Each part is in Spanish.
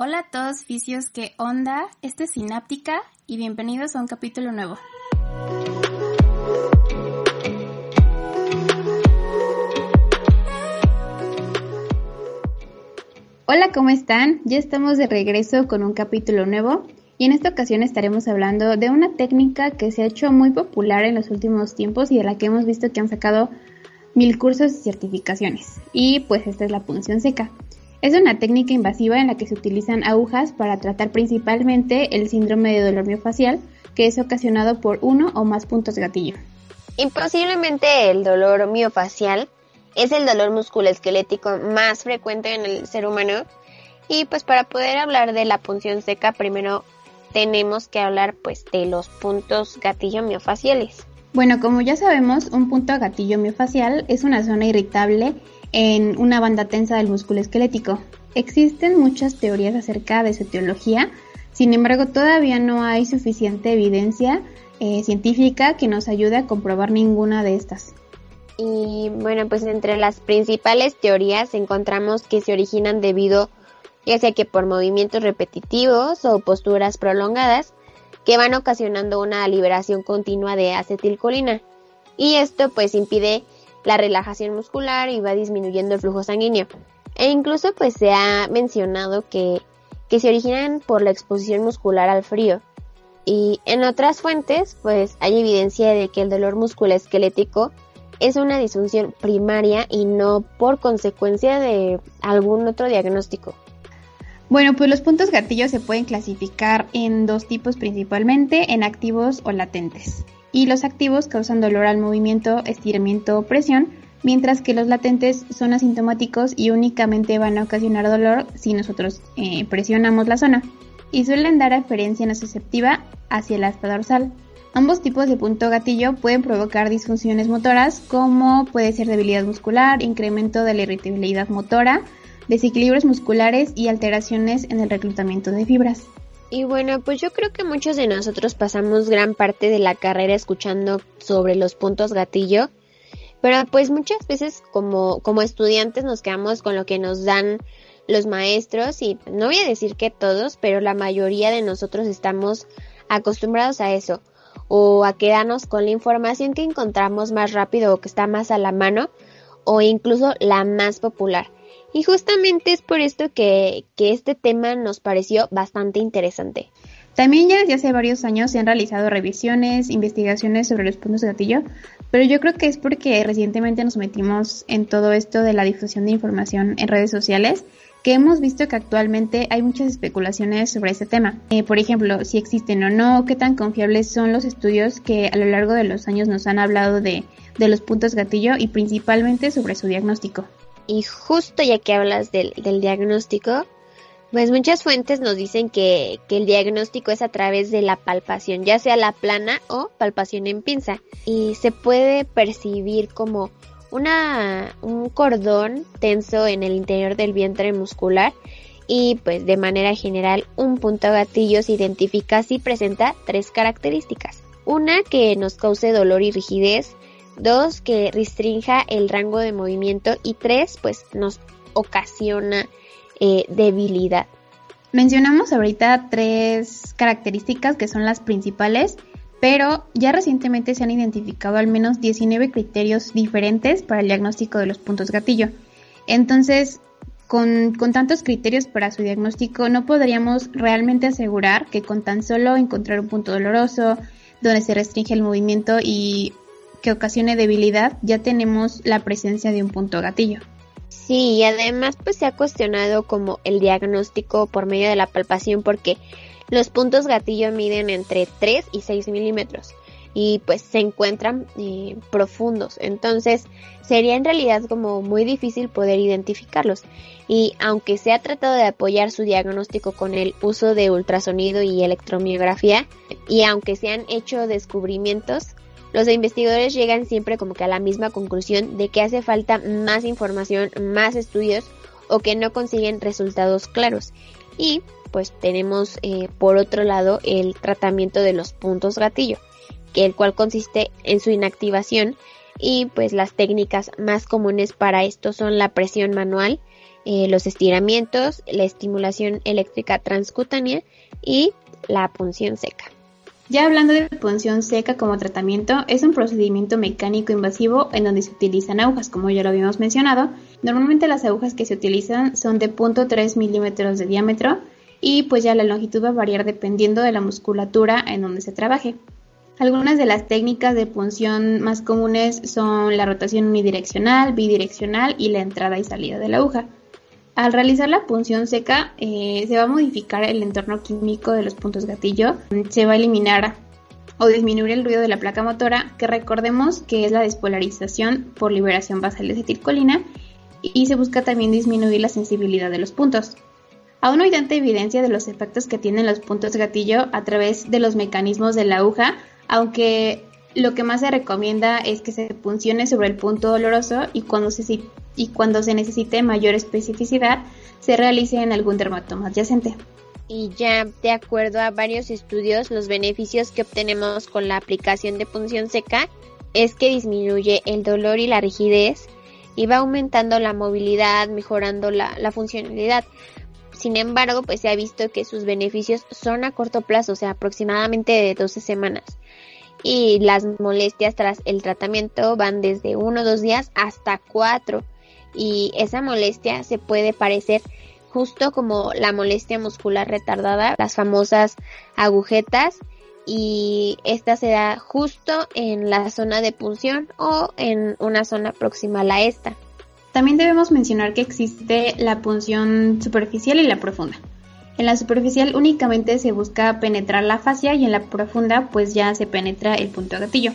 Hola a todos fisios, ¿qué onda? Este es Sináptica y bienvenidos a un capítulo nuevo. Hola, ¿cómo están? Ya estamos de regreso con un capítulo nuevo y en esta ocasión estaremos hablando de una técnica que se ha hecho muy popular en los últimos tiempos y de la que hemos visto que han sacado mil cursos y certificaciones. Y pues esta es la punción seca. Es una técnica invasiva en la que se utilizan agujas para tratar principalmente el síndrome de dolor miofacial que es ocasionado por uno o más puntos gatillo. Imposiblemente el dolor miofacial es el dolor musculoesquelético más frecuente en el ser humano. Y pues para poder hablar de la punción seca, primero tenemos que hablar pues de los puntos gatillo miofaciales. Bueno, como ya sabemos, un punto gatillo miofacial es una zona irritable en una banda tensa del músculo esquelético. Existen muchas teorías acerca de su etiología, sin embargo todavía no hay suficiente evidencia eh, científica que nos ayude a comprobar ninguna de estas. Y bueno, pues entre las principales teorías encontramos que se originan debido ya sea que por movimientos repetitivos o posturas prolongadas que van ocasionando una liberación continua de acetilcolina. Y esto pues impide la relajación muscular y va disminuyendo el flujo sanguíneo. E incluso pues se ha mencionado que, que se originan por la exposición muscular al frío. Y en otras fuentes pues hay evidencia de que el dolor musculoesquelético es una disfunción primaria y no por consecuencia de algún otro diagnóstico. Bueno, pues los puntos gatillos se pueden clasificar en dos tipos principalmente, en activos o latentes. Y los activos causan dolor al movimiento, estiramiento o presión, mientras que los latentes son asintomáticos y únicamente van a ocasionar dolor si nosotros eh, presionamos la zona. Y suelen dar referencia nociceptiva hacia el asta dorsal. Ambos tipos de punto gatillo pueden provocar disfunciones motoras como puede ser debilidad muscular, incremento de la irritabilidad motora, desequilibrios musculares y alteraciones en el reclutamiento de fibras. Y bueno, pues yo creo que muchos de nosotros pasamos gran parte de la carrera escuchando sobre los puntos gatillo, pero pues muchas veces como, como estudiantes nos quedamos con lo que nos dan los maestros y no voy a decir que todos, pero la mayoría de nosotros estamos acostumbrados a eso o a quedarnos con la información que encontramos más rápido o que está más a la mano o incluso la más popular. Y justamente es por esto que, que este tema nos pareció bastante interesante. También ya desde hace varios años se han realizado revisiones, investigaciones sobre los puntos de gatillo, pero yo creo que es porque recientemente nos metimos en todo esto de la difusión de información en redes sociales que hemos visto que actualmente hay muchas especulaciones sobre este tema. Eh, por ejemplo, si existen o no, qué tan confiables son los estudios que a lo largo de los años nos han hablado de, de los puntos gatillo y principalmente sobre su diagnóstico. Y justo ya que hablas del, diagnóstico, pues muchas fuentes nos dicen que, que, el diagnóstico es a través de la palpación, ya sea la plana o palpación en pinza. Y se puede percibir como una, un cordón tenso en el interior del vientre muscular y pues de manera general un punto gatillo se identifica si presenta tres características. Una que nos cause dolor y rigidez, dos que restrinja el rango de movimiento y tres pues nos ocasiona eh, debilidad. Mencionamos ahorita tres características que son las principales pero ya recientemente se han identificado al menos 19 criterios diferentes para el diagnóstico de los puntos gatillo. Entonces, con, tantos criterios para su diagnóstico, no podríamos realmente asegurar que con tan solo encontrar un punto doloroso, donde se restringe el movimiento y que ocasione debilidad, ya tenemos la presencia de un punto gatillo. Sí, y además pues se ha cuestionado como el diagnóstico por medio de la palpación porque los puntos gatillo miden entre 3 y 6 milímetros y pues se encuentran eh, profundos. Entonces sería en realidad como muy difícil poder identificarlos. Y aunque se ha tratado de apoyar su diagnóstico con el uso de ultrasonido y electromiografía, y aunque se han hecho descubrimientos, los investigadores llegan siempre como que a la misma conclusión de que hace falta más información, más estudios o que no consiguen resultados claros. Y pues tenemos eh, por otro lado el tratamiento de los puntos gatillo, que el cual consiste en su inactivación y pues las técnicas más comunes para esto son la presión manual, eh, los estiramientos, la estimulación eléctrica transcutánea y la punción seca. Ya hablando de punción seca como tratamiento, es un procedimiento mecánico invasivo en donde se utilizan agujas, como ya lo habíamos mencionado. Normalmente las agujas que se utilizan son de 0.3 milímetros de diámetro y pues ya la longitud va a variar dependiendo de la musculatura en donde se trabaje. Algunas de las técnicas de punción más comunes son la rotación unidireccional, bidireccional y la entrada y salida de la aguja. Al realizar la punción seca, eh, se va a modificar el entorno químico de los puntos gatillo, se va a eliminar o disminuir el ruido de la placa motora, que recordemos que es la despolarización por liberación basal de acetilcolina, y se busca también disminuir la sensibilidad de los puntos. Aún no hay tanta evidencia de los efectos que tienen los puntos gatillo a través de los mecanismos de la aguja, aunque lo que más se recomienda es que se puncione sobre el punto doloroso y cuando se y cuando se necesite mayor especificidad se realice en algún dermatoma adyacente. Y ya de acuerdo a varios estudios, los beneficios que obtenemos con la aplicación de punción seca es que disminuye el dolor y la rigidez y va aumentando la movilidad, mejorando la, la funcionalidad. Sin embargo, pues se ha visto que sus beneficios son a corto plazo, o sea, aproximadamente de 12 semanas. Y las molestias tras el tratamiento van desde uno o dos días hasta cuatro y esa molestia se puede parecer justo como la molestia muscular retardada, las famosas agujetas y esta se da justo en la zona de punción o en una zona próxima a esta. También debemos mencionar que existe la punción superficial y la profunda. En la superficial únicamente se busca penetrar la fascia y en la profunda pues ya se penetra el punto gatillo.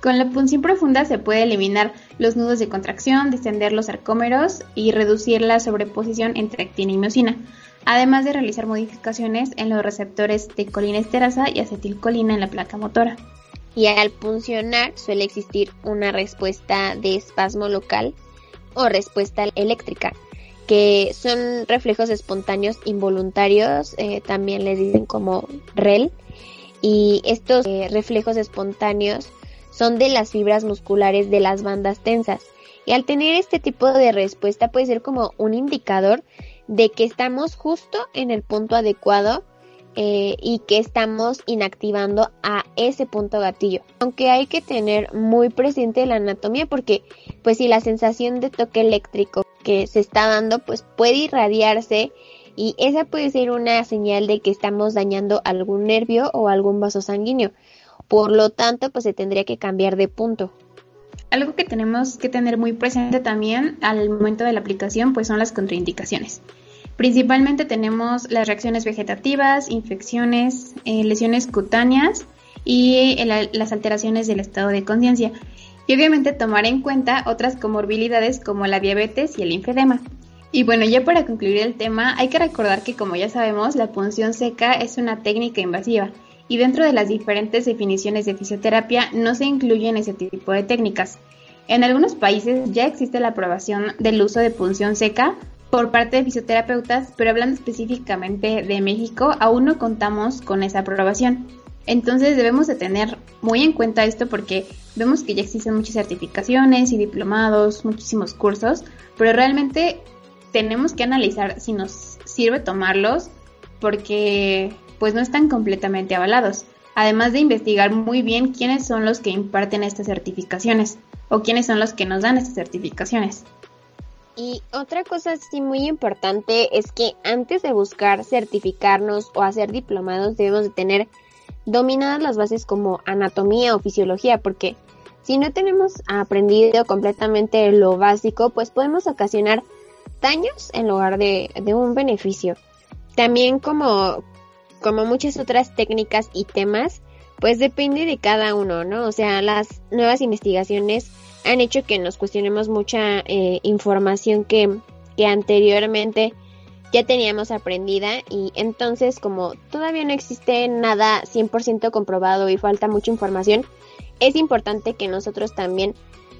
Con la punción profunda se puede eliminar los nudos de contracción, distender los sarcómeros y reducir la sobreposición entre actina y miocina, además de realizar modificaciones en los receptores de colinesterasa y acetilcolina en la placa motora. Y al puncionar suele existir una respuesta de espasmo local o respuesta eléctrica, que son reflejos espontáneos involuntarios, eh, también les dicen como REL, y estos eh, reflejos espontáneos son de las fibras musculares de las bandas tensas. Y al tener este tipo de respuesta puede ser como un indicador de que estamos justo en el punto adecuado eh, y que estamos inactivando a ese punto gatillo. Aunque hay que tener muy presente la anatomía porque pues si la sensación de toque eléctrico que se está dando pues puede irradiarse y esa puede ser una señal de que estamos dañando algún nervio o algún vaso sanguíneo. Por lo tanto, pues se tendría que cambiar de punto. Algo que tenemos que tener muy presente también al momento de la aplicación, pues son las contraindicaciones. Principalmente tenemos las reacciones vegetativas, infecciones, eh, lesiones cutáneas y las alteraciones del estado de conciencia. Y obviamente tomar en cuenta otras comorbilidades como la diabetes y el infedema. Y bueno, ya para concluir el tema, hay que recordar que como ya sabemos, la punción seca es una técnica invasiva y dentro de las diferentes definiciones de fisioterapia no se incluyen ese tipo de técnicas. En algunos países ya existe la aprobación del uso de punción seca por parte de fisioterapeutas, pero hablando específicamente de México, aún no contamos con esa aprobación. Entonces debemos de tener muy en cuenta esto porque vemos que ya existen muchas certificaciones y diplomados, muchísimos cursos, pero realmente tenemos que analizar si nos sirve tomarlos porque pues no están completamente avalados, además de investigar muy bien quiénes son los que imparten estas certificaciones o quiénes son los que nos dan estas certificaciones. Y otra cosa sí muy importante es que antes de buscar certificarnos o hacer diplomados debemos de tener dominadas las bases como anatomía o fisiología, porque si no tenemos aprendido completamente lo básico, pues podemos ocasionar daños en lugar de, de un beneficio. También como, como muchas otras técnicas y temas, pues depende de cada uno, ¿no? O sea, las nuevas investigaciones han hecho que nos cuestionemos mucha eh, información que, que anteriormente ya teníamos aprendida y entonces como todavía no existe nada 100% comprobado y falta mucha información, es importante que nosotros también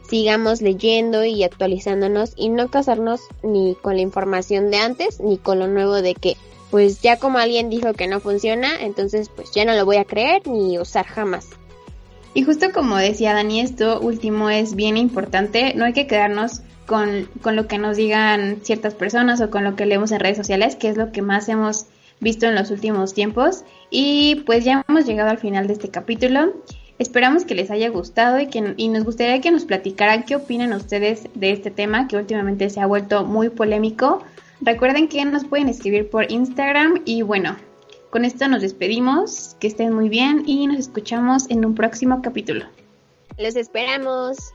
sigamos leyendo y actualizándonos y no casarnos ni con la información de antes ni con lo nuevo de que pues ya como alguien dijo que no funciona, entonces pues ya no lo voy a creer ni usar jamás. Y justo como decía Dani, esto último es bien importante, no hay que quedarnos con, con lo que nos digan ciertas personas o con lo que leemos en redes sociales, que es lo que más hemos visto en los últimos tiempos. Y pues ya hemos llegado al final de este capítulo. Esperamos que les haya gustado y, que, y nos gustaría que nos platicaran qué opinan ustedes de este tema que últimamente se ha vuelto muy polémico. Recuerden que nos pueden escribir por Instagram y bueno, con esto nos despedimos, que estén muy bien y nos escuchamos en un próximo capítulo. Los esperamos.